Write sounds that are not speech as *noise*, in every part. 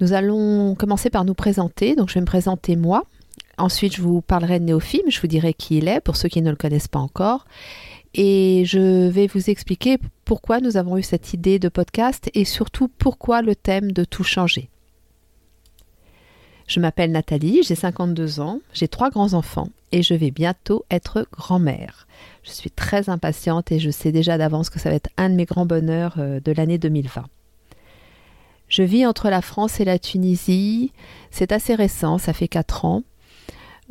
Nous allons commencer par nous présenter. Donc je vais me présenter moi. Ensuite, je vous parlerai de Néophime, je vous dirai qui il est pour ceux qui ne le connaissent pas encore. Et je vais vous expliquer pourquoi nous avons eu cette idée de podcast et surtout pourquoi le thème de tout changer. Je m'appelle Nathalie, j'ai 52 ans, j'ai trois grands-enfants et je vais bientôt être grand-mère. Je suis très impatiente et je sais déjà d'avance que ça va être un de mes grands bonheurs euh, de l'année 2020. Je vis entre la France et la Tunisie. C'est assez récent, ça fait 4 ans.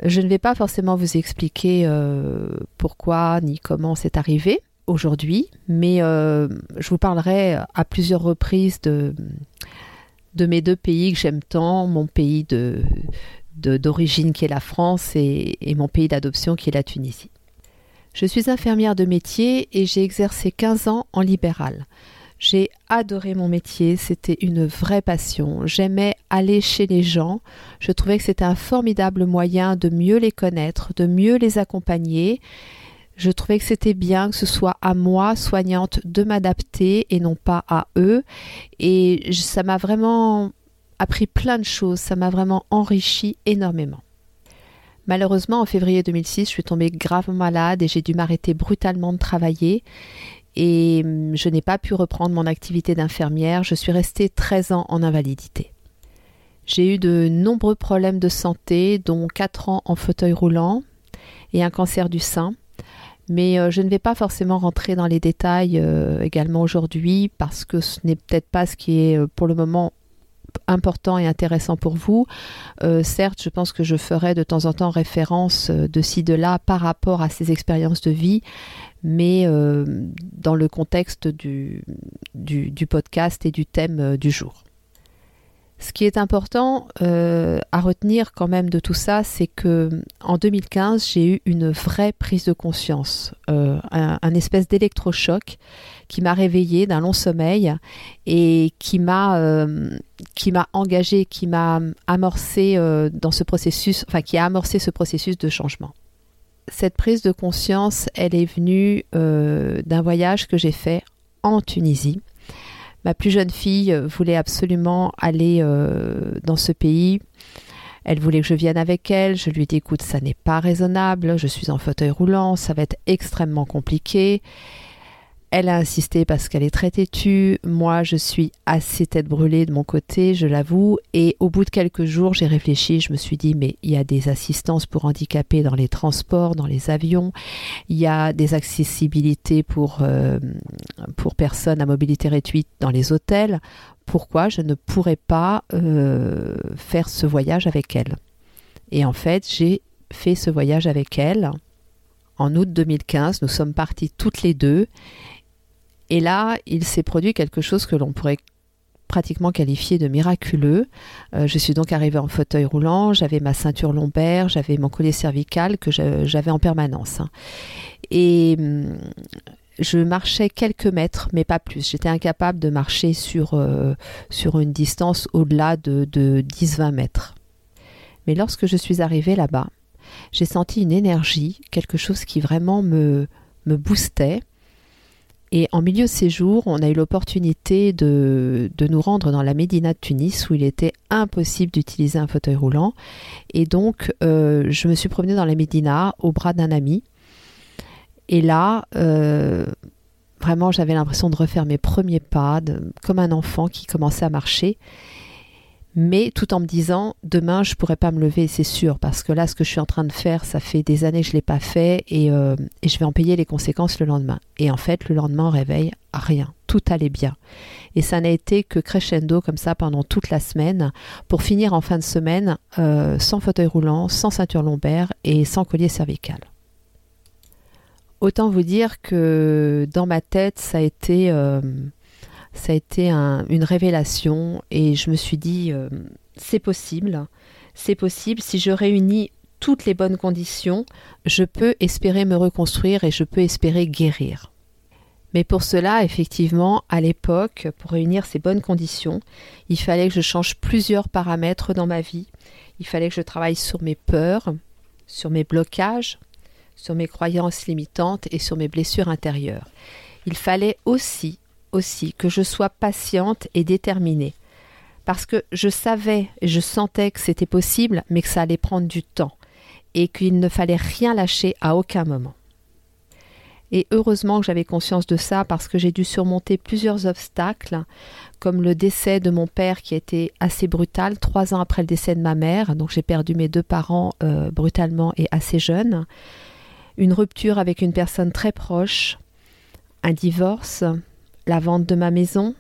Je ne vais pas forcément vous expliquer euh, pourquoi ni comment c'est arrivé aujourd'hui, mais euh, je vous parlerai à plusieurs reprises de, mes deux pays que j'aime tant, mon pays d'origine qui est la France et, et mon pays d'adoption qui est la Tunisie. Je suis infirmière de métier et j'ai exercé 15 ans en libéral. J'ai adoré mon métier, c'était une vraie passion. J'aimais aller chez les gens, je trouvais que c'était un formidable moyen de mieux les connaître, de mieux les accompagner. Je trouvais que c'était bien que ce soit à moi, soignante, de m'adapter et non pas à eux. Et ça m'a vraiment appris plein de choses, ça m'a vraiment enrichi énormément. Malheureusement, en février 2006, je suis tombée gravement malade et j'ai dû m'arrêter brutalement de travailler et hum, je n'ai pas pu reprendre mon activité d'infirmière. Je suis restée 13 ans en invalidité. J'ai eu de nombreux problèmes de santé, dont 4 ans en fauteuil roulant et un cancer du sein. Mais euh, je ne vais pas forcément rentrer dans les détails euh, également aujourd'hui parce que ce n'est peut-être pas ce qui est euh, pour le moment important et intéressant pour vous. certes, je pense que je ferai de temps en temps référence de ci, de là par rapport à ces expériences de vie, mais euh, dans le contexte du, podcast et du thème euh, du jour. Ce qui est important euh, à retenir quand même de tout ça, c'est que en 2015, j'ai eu une vraie prise de conscience, un, espèce d'électrochoc qui m'a réveillée d'un long sommeil et qui m'a qui m'a engagé, qui m'a amorcé dans ce processus, enfin qui a amorcé ce processus de changement cette prise de conscience, elle est venue euh, d'un voyage que j'ai fait en Tunisie. Ma plus jeune fille voulait absolument aller euh, dans ce pays. Elle voulait que je vienne avec elle. Je lui ai dit écoute, ça n'est pas raisonnable. Je suis en fauteuil roulant, ça va être extrêmement compliqué. Elle a insisté parce qu'elle est très têtue. Moi, je suis assez tête brûlée de mon côté, je l'avoue. Et au bout de quelques jours, j'ai réfléchi. Je me suis dit, mais il y a des assistances pour handicapés dans les transports, dans les avions. Il y a des accessibilités pour, euh, pour personnes à mobilité réduite dans les hôtels. Pourquoi je ne pourrais pas euh, faire ce voyage avec elle? Et en fait, j'ai fait ce voyage avec elle. En août 2015, nous sommes partis toutes les deux et là, il s'est produit quelque chose que l'on pourrait pratiquement qualifier de miraculeux. Euh, je suis donc arrivée en fauteuil roulant, j'avais ma ceinture lombaire, j'avais mon collier cervical que j'avais en permanence. Et hum, je marchais quelques mètres, mais pas plus. J'étais incapable de marcher sur, euh, une distance au-delà de, de 10-20 mètres. Mais lorsque je suis arrivée là-bas, j'ai senti une énergie, quelque chose qui vraiment me, me boostait. Et en milieu de séjour, on a eu l'opportunité de, nous rendre dans la Médina de Tunis où il était impossible d'utiliser un fauteuil roulant. Et donc, euh, je me suis promenée dans la Médina au bras d'un ami. Et là, euh, vraiment, j'avais l'impression de refaire mes premiers pas, comme un enfant qui commençait à marcher mais tout en me disant demain je pourrais pas me lever c'est sûr parce que là ce que je suis en train de faire ça fait des années que je l'ai pas fait et, euh, je vais en payer les conséquences le lendemain. Et en fait le lendemain réveil rien. Tout allait bien. Et ça n'a été que crescendo comme ça pendant toute la semaine. Pour finir en fin de semaine euh, sans fauteuil roulant sans ceinture lombaire et sans collier cervical. Autant vous dire que dans ma tête ça a été euh, ça a été une révélation et je me suis dit, euh, c'est possible. C'est possible. Si je réunis toutes les bonnes conditions, je peux espérer me reconstruire et je peux espérer guérir. Mais pour cela, effectivement, à l'époque, pour réunir ces bonnes conditions, il fallait que je change plusieurs paramètres dans ma vie. Il fallait que je travaille sur mes peurs, sur mes blocages, sur mes croyances limitantes et sur mes blessures intérieures. Il fallait aussi, aussi que je sois patiente et déterminée. Parce que je savais et je sentais que c'était possible, mais que ça allait prendre du temps et qu'il ne fallait rien lâcher à aucun moment. Et heureusement que j'avais conscience de ça parce que j'ai dû surmonter plusieurs obstacles, comme le décès de mon père qui été assez brutal, trois ans après le décès de ma mère, donc j'ai perdu mes deux parents euh, brutalement et assez jeunes, une rupture avec une personne très proche, un divorce, la vente de ma maison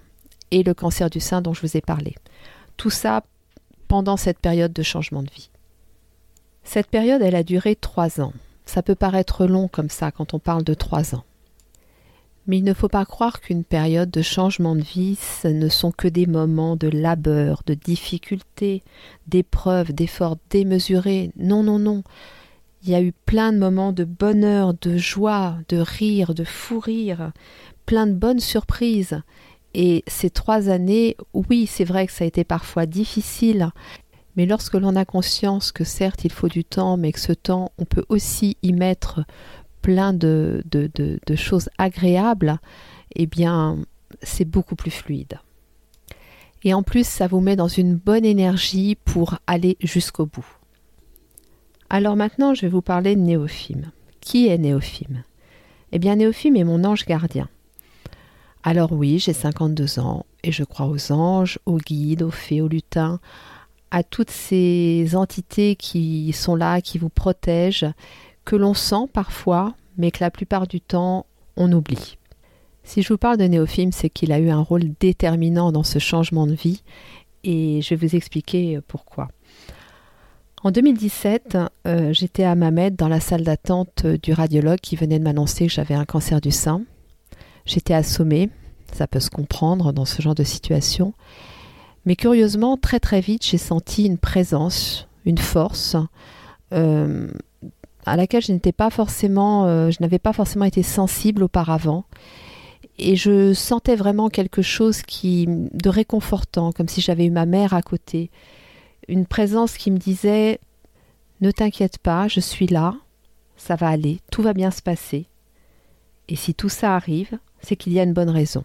et le cancer du sein dont je vous ai parlé. Tout ça pendant cette période de changement de vie. Cette période, elle a duré trois ans. Ça peut paraître long comme ça quand on parle de trois ans. Mais il ne faut pas croire qu'une période de changement de vie, ce ne sont que des moments de labeur, de difficulté, d'épreuves, d'efforts démesurés. Non, non, non. Il y a eu plein de moments de bonheur, de joie, de rire, de fou rire, plein de bonnes surprises. Et ces trois années, oui, c'est vrai que ça a été parfois difficile, mais lorsque l'on a conscience que certes il faut du temps, mais que ce temps, on peut aussi y mettre plein de, de, choses agréables, eh bien, c'est beaucoup plus fluide. Et en plus, ça vous met dans une bonne énergie pour aller jusqu'au bout. Alors maintenant, je vais vous parler de Néophime. Qui est Néophime? Eh bien, Néophime est mon ange gardien. Alors oui, j'ai 52 ans et je crois aux anges, aux guides, aux fées, aux lutins, à toutes ces entités qui sont là, qui vous protègent, que l'on sent parfois, mais que la plupart du temps, on oublie. Si je vous parle de Néophime, c'est qu'il a eu un rôle déterminant dans ce changement de vie, et je vais vous expliquer pourquoi. En 2017, euh, j'étais à Mamet dans la salle d'attente du radiologue qui venait de m'annoncer que j'avais un cancer du sein. J'étais assommée, ça peut se comprendre dans ce genre de situation. Mais curieusement, très très vite, j'ai senti une présence, une force euh, à laquelle je n'étais pas forcément, euh, je n'avais pas forcément été sensible auparavant. Et je sentais vraiment quelque chose qui de réconfortant, comme si j'avais eu ma mère à côté. Une présence qui me disait Ne t'inquiète pas, je suis là, ça va aller, tout va bien se passer. Et si tout ça arrive, c'est qu'il y a une bonne raison.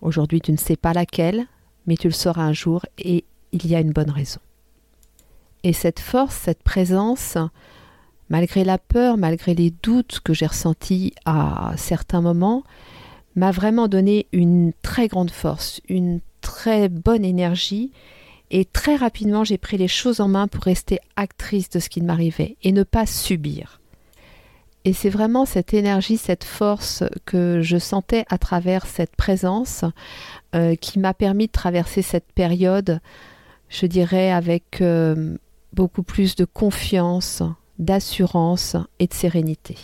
Aujourd'hui, tu ne sais pas laquelle, mais tu le sauras un jour et il y a une bonne raison. Et cette force, cette présence, malgré la peur, malgré les doutes que j'ai ressentis à certains moments, m'a vraiment donné une très grande force, une très bonne énergie, et très rapidement j'ai pris les choses en main pour rester actrice de ce qui m'arrivait et ne pas subir. Et c'est vraiment cette énergie, cette force que je sentais à travers cette présence euh, qui m'a permis de traverser cette période, je dirais, avec euh, beaucoup plus de confiance, d'assurance et de sérénité.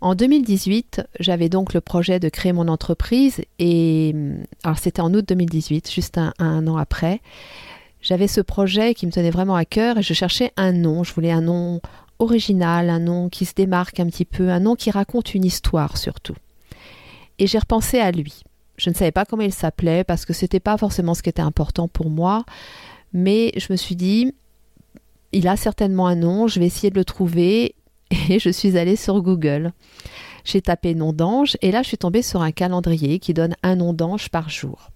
En 2018, j'avais donc le projet de créer mon entreprise et alors c'était en août 2018, juste un an après. J'avais ce projet qui me tenait vraiment à cœur et je cherchais un nom. Je voulais un nom original, un nom qui se démarque un petit peu, un nom qui raconte une histoire surtout. Et j'ai repensé à lui. Je ne savais pas comment il s'appelait parce que c'était pas forcément ce qui était important pour moi, mais je me suis dit il a certainement un nom, je vais essayer de le trouver *laughs* et je suis allée sur Google. J'ai tapé nom d'ange et là je suis tombée sur un calendrier qui donne un nom d'ange par jour.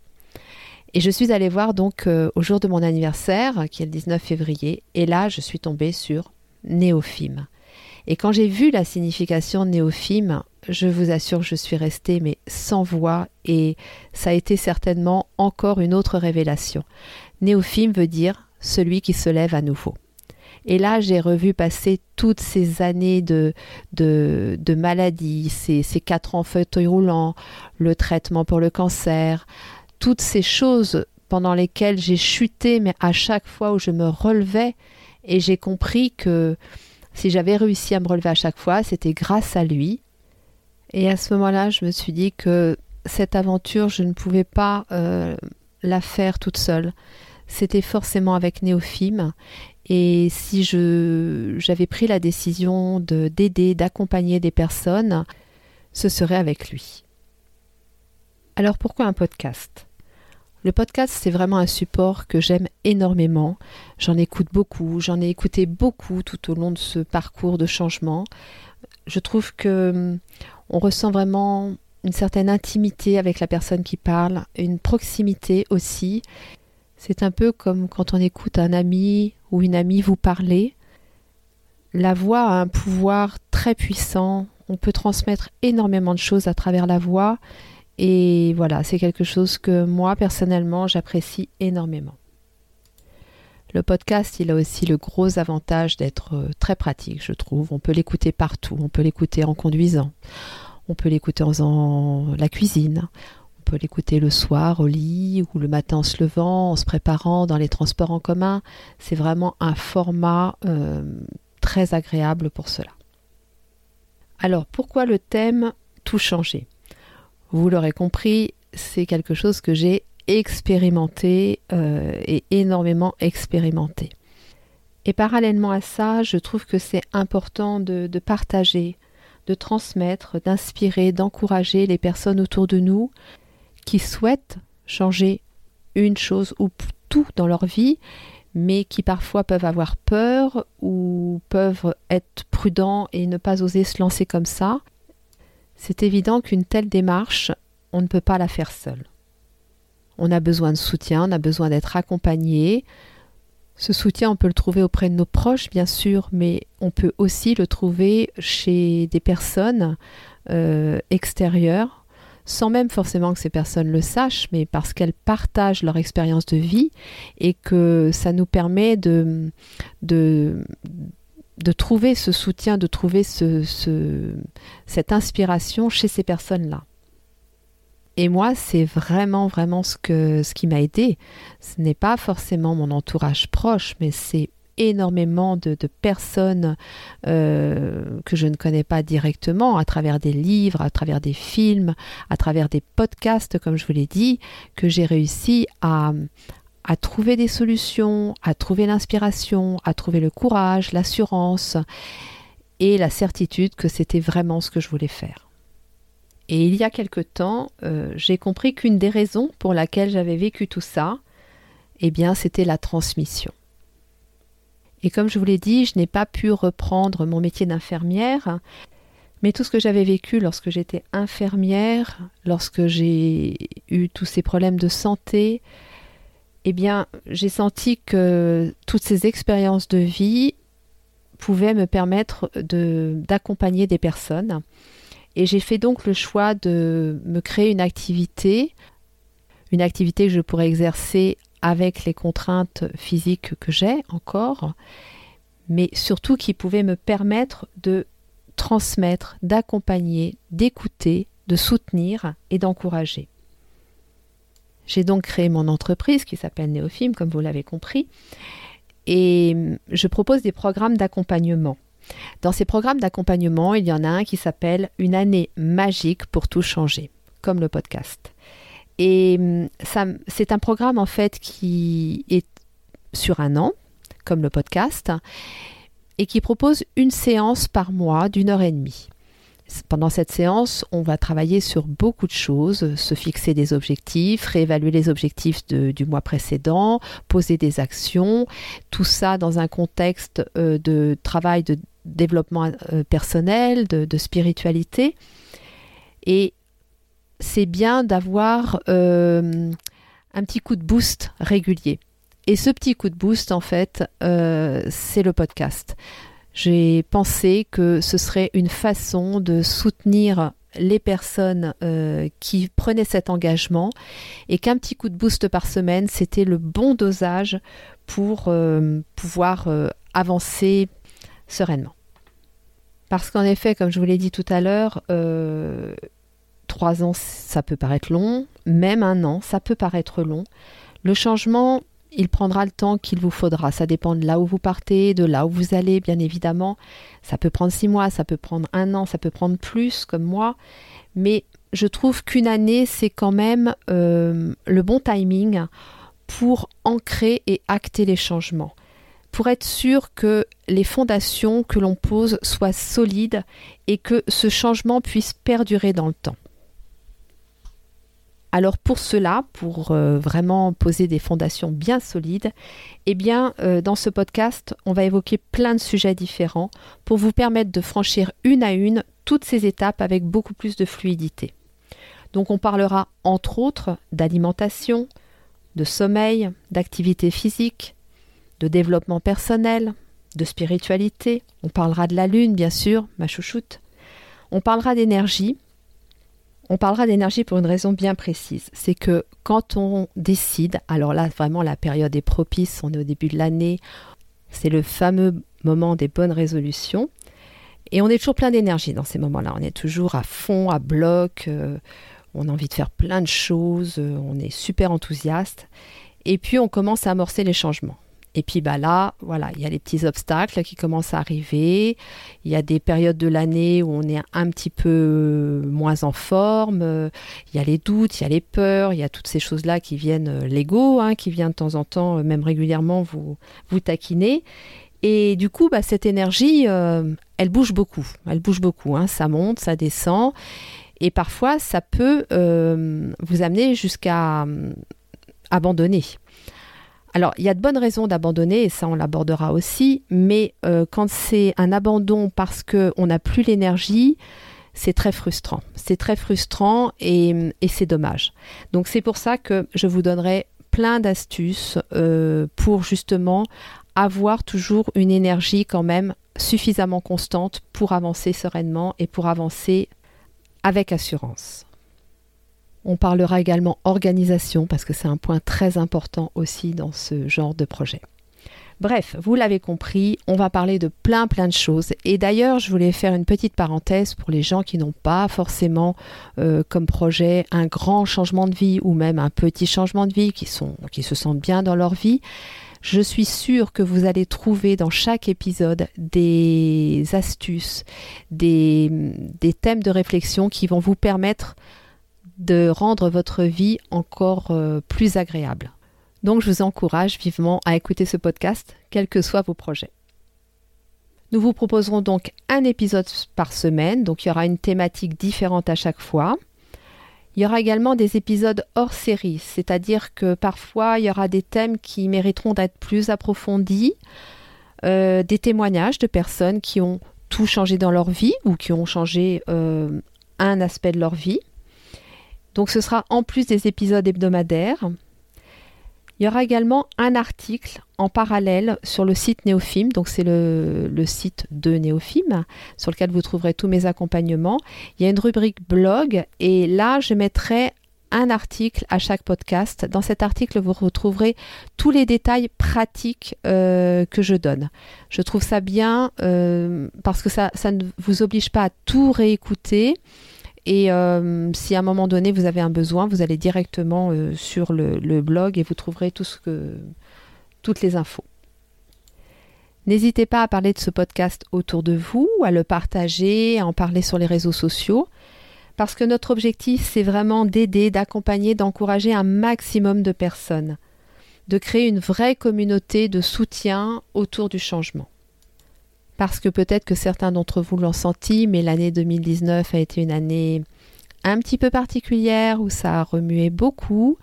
Et je suis allée voir donc euh, au jour de mon anniversaire, qui est le 19 février, et là je suis tombée sur néophime. Et quand j'ai vu la signification néophime, je vous assure je suis restée mais sans voix et ça a été certainement encore une autre révélation. Néophime veut dire celui qui se lève à nouveau. Et là, j'ai revu passer toutes ces années de, de, de maladie, ces, ces quatre ans fauteuil roulant, le traitement pour le cancer, toutes ces choses pendant lesquelles j'ai chuté, mais à chaque fois où je me relevais, et j'ai compris que si j'avais réussi à me relever à chaque fois, c'était grâce à lui. Et à ce moment-là, je me suis dit que cette aventure, je ne pouvais pas euh, la faire toute seule. c'était forcément avec Néophime. Et si je j'avais pris la décision de d'aider, d'accompagner des personnes, ce serait avec lui. Alors pourquoi un podcast? Le podcast, c'est vraiment un support que j'aime énormément. J'en écoute beaucoup, j'en ai écouté beaucoup tout au long de ce parcours de changement. Je trouve que hum, on ressent vraiment une certaine intimité avec la personne qui parle, une proximité aussi. C'est un peu comme quand on écoute un ami ou une amie vous parler. La voix a un pouvoir très puissant. On peut transmettre énormément de choses à travers la voix et voilà, c'est quelque chose que moi, personnellement, j'apprécie énormément. Le podcast, il a aussi le gros avantage d'être euh, très pratique, je trouve. On peut l'écouter partout. On peut l'écouter en conduisant. On peut l'écouter en faisant la cuisine. On peut l'écouter le soir au lit ou le matin en se levant, en se préparant dans les transports en commun. C'est vraiment un format euh, très agréable pour cela. Alors, pourquoi le thème Tout changer? Vous l'aurez compris, c'est quelque chose que j'ai expérimenté euh, et énormément expérimenté. Et parallèlement à ça, je trouve que c'est important de, de, partager, de transmettre, d'inspirer, d'encourager les personnes autour de nous qui souhaitent changer une chose ou tout dans leur vie, mais qui parfois peuvent avoir peur ou peuvent être prudents et ne pas oser se lancer comme ça. C'est évident qu'une telle démarche, on ne peut pas la faire seule. On a besoin de soutien, on a besoin d'être accompagné. Ce soutien, on peut le trouver auprès de nos proches, bien sûr, mais on peut aussi le trouver chez des personnes euh, extérieures, sans même forcément que ces personnes le sachent, mais parce qu'elles partagent leur expérience de vie et que ça nous permet de, de, de trouver ce soutien, de trouver ce, cette inspiration chez ces personnes-là. Et moi, c'est vraiment, vraiment ce, qui m'a aidé. Ce n'est pas forcément mon entourage proche, mais c'est énormément de, personnes euh, que je ne connais pas directement, à travers des livres, à travers des films, à travers des podcasts, comme je vous l'ai dit, que j'ai réussi à, à trouver des solutions, à trouver l'inspiration, à trouver le courage, l'assurance et la certitude que c'était vraiment ce que je voulais faire. Et il y a quelque temps, euh, j'ai compris qu'une des raisons pour laquelle j'avais vécu tout ça, eh bien, c'était la transmission. Et comme je vous l'ai dit, je n'ai pas pu reprendre mon métier d'infirmière, mais tout ce que j'avais vécu lorsque j'étais infirmière, lorsque j'ai eu tous ces problèmes de santé, eh bien, j'ai senti que toutes ces expériences de vie pouvaient me permettre d'accompagner des personnes. Et j'ai fait donc le choix de me créer une activité, une activité que je pourrais exercer avec les contraintes physiques que j'ai encore, mais surtout qui pouvait me permettre de transmettre, d'accompagner, d'écouter, de soutenir et d'encourager. J'ai donc créé mon entreprise qui s'appelle Néophime, comme vous l'avez compris, et je propose des programmes d'accompagnement. Dans ces programmes d'accompagnement, il y en a un qui s'appelle Une année magique pour tout changer, comme le podcast. Et c'est un programme en fait qui est sur un an, comme le podcast, et qui propose une séance par mois d'une heure et demie. Pendant cette séance, on va travailler sur beaucoup de choses, se fixer des objectifs, réévaluer les objectifs du mois précédent, poser des actions, tout ça dans un contexte euh, de travail de développement euh, personnel, de, spiritualité. Et c'est bien d'avoir euh, un petit coup de boost régulier. Et ce petit coup de boost, en fait, c'est le podcast j'ai pensé que ce serait une façon de soutenir les personnes euh, qui prenaient cet engagement et qu'un petit coup de boost par semaine, c'était le bon dosage pour euh, pouvoir euh, avancer sereinement. Parce qu'en effet, comme je vous l'ai dit tout à l'heure, trois ans, ça peut paraître long, même un an, ça peut paraître long. Le changement, il prendra le temps qu'il vous faudra. Ça dépend de là où vous partez, de là où vous allez, bien évidemment. Ça peut prendre six mois, ça peut prendre un an, ça peut prendre plus, comme moi. Mais je trouve qu'une année, c'est quand même euh, le bon timing pour ancrer et acter les changements, pour être sûr que les fondations que l'on pose soient solides et que ce changement puisse perdurer dans le temps. Alors pour cela, pour euh, vraiment poser des fondations bien solides, eh bien euh, dans ce podcast, on va évoquer plein de sujets différents pour vous permettre de franchir une à une toutes ces étapes avec beaucoup plus de fluidité. Donc on parlera entre autres d'alimentation, de sommeil, d'activité physique, de développement personnel, de spiritualité, on parlera de la lune bien sûr, ma chouchoute. On parlera d'énergie, on parlera d'énergie pour une raison bien précise. C'est que quand on décide, alors là vraiment la période est propice, on est au début de l'année, c'est le fameux moment des bonnes résolutions. Et on est toujours plein d'énergie dans ces moments-là. On est toujours à fond, à bloc, euh, on a envie de faire plein de choses, euh, on est super enthousiaste. Et puis on commence à amorcer les changements. Et puis bah là, voilà, il y a les petits obstacles qui commencent à arriver. Il y a des périodes de l'année où on est un petit peu moins en forme. Il y a les doutes, il y a les peurs, il y a toutes ces choses-là qui viennent, euh, l'ego, hein, qui vient de temps en temps, euh, même régulièrement, vous, vous taquiner. Et du coup, bah, cette énergie, euh, elle bouge beaucoup. Elle bouge beaucoup. Hein. Ça monte, ça descend. Et parfois, ça peut vous amener jusqu'à abandonner. Alors, il y a de bonnes raisons d'abandonner, et ça on l'abordera aussi, mais euh, quand c'est un abandon parce qu'on n'a plus l'énergie, c'est très frustrant. C'est très frustrant et, c'est dommage. Donc c'est pour ça que je vous donnerai plein d'astuces euh, pour justement avoir toujours une énergie quand même suffisamment constante pour avancer sereinement et pour avancer avec assurance. On parlera également organisation parce que c'est un point très important aussi dans ce genre de projet. Bref, vous l'avez compris, on va parler de plein plein de choses. Et d'ailleurs, je voulais faire une petite parenthèse pour les gens qui n'ont pas forcément euh, comme projet un grand changement de vie ou même un petit changement de vie, qui, se sentent bien dans leur vie. Je suis sûre que vous allez trouver dans chaque épisode des astuces, des thèmes de réflexion qui vont vous permettre de rendre votre vie encore euh, plus agréable. Donc je vous encourage vivement à écouter ce podcast, quels que soient vos projets. Nous vous proposerons donc un épisode par semaine, donc il y aura une thématique différente à chaque fois. Il y aura également des épisodes hors série, c'est-à-dire que parfois il y aura des thèmes qui mériteront d'être plus approfondis, euh, des témoignages de personnes qui ont tout changé dans leur vie ou qui ont changé euh, un aspect de leur vie. Donc ce sera en plus des épisodes hebdomadaires. Il y aura également un article en parallèle sur le site Néophime, donc c'est le, site de Néophime, sur lequel vous trouverez tous mes accompagnements. Il y a une rubrique blog et là je mettrai un article à chaque podcast. Dans cet article, vous retrouverez tous les détails pratiques euh, que je donne. Je trouve ça bien euh, parce que ça ne vous oblige pas à tout réécouter. Et euh, si à un moment donné vous avez un besoin, vous allez directement euh, sur le, blog et vous trouverez toutes les infos. N'hésitez pas à parler de ce podcast autour de vous, à le partager, à en parler sur les réseaux sociaux, parce que notre objectif, c'est vraiment d'aider, d'accompagner, d'encourager un maximum de personnes, de créer une vraie communauté de soutien autour du changement parce que peut-être que certains d'entre vous l'ont senti, mais l'année 2019 a été une année un petit peu particulière où ça a remué beaucoup,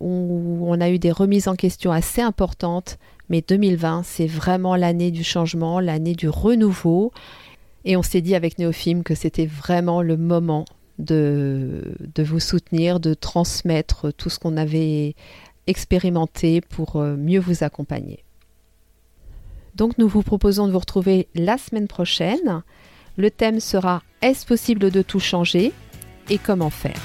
où on a eu des remises en question assez importantes, mais 2020 c'est vraiment l'année du changement, l'année du renouveau, et on s'est dit avec Néophime que c'était vraiment le moment de, de vous soutenir, de transmettre tout ce qu'on avait expérimenté pour euh, mieux vous accompagner. Donc nous vous proposons de vous retrouver la semaine prochaine. Le thème sera Est-ce possible de tout changer et comment faire?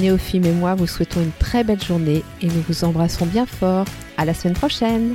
Néophime et moi vous souhaitons une très belle journée et nous vous embrassons bien fort. À la semaine prochaine!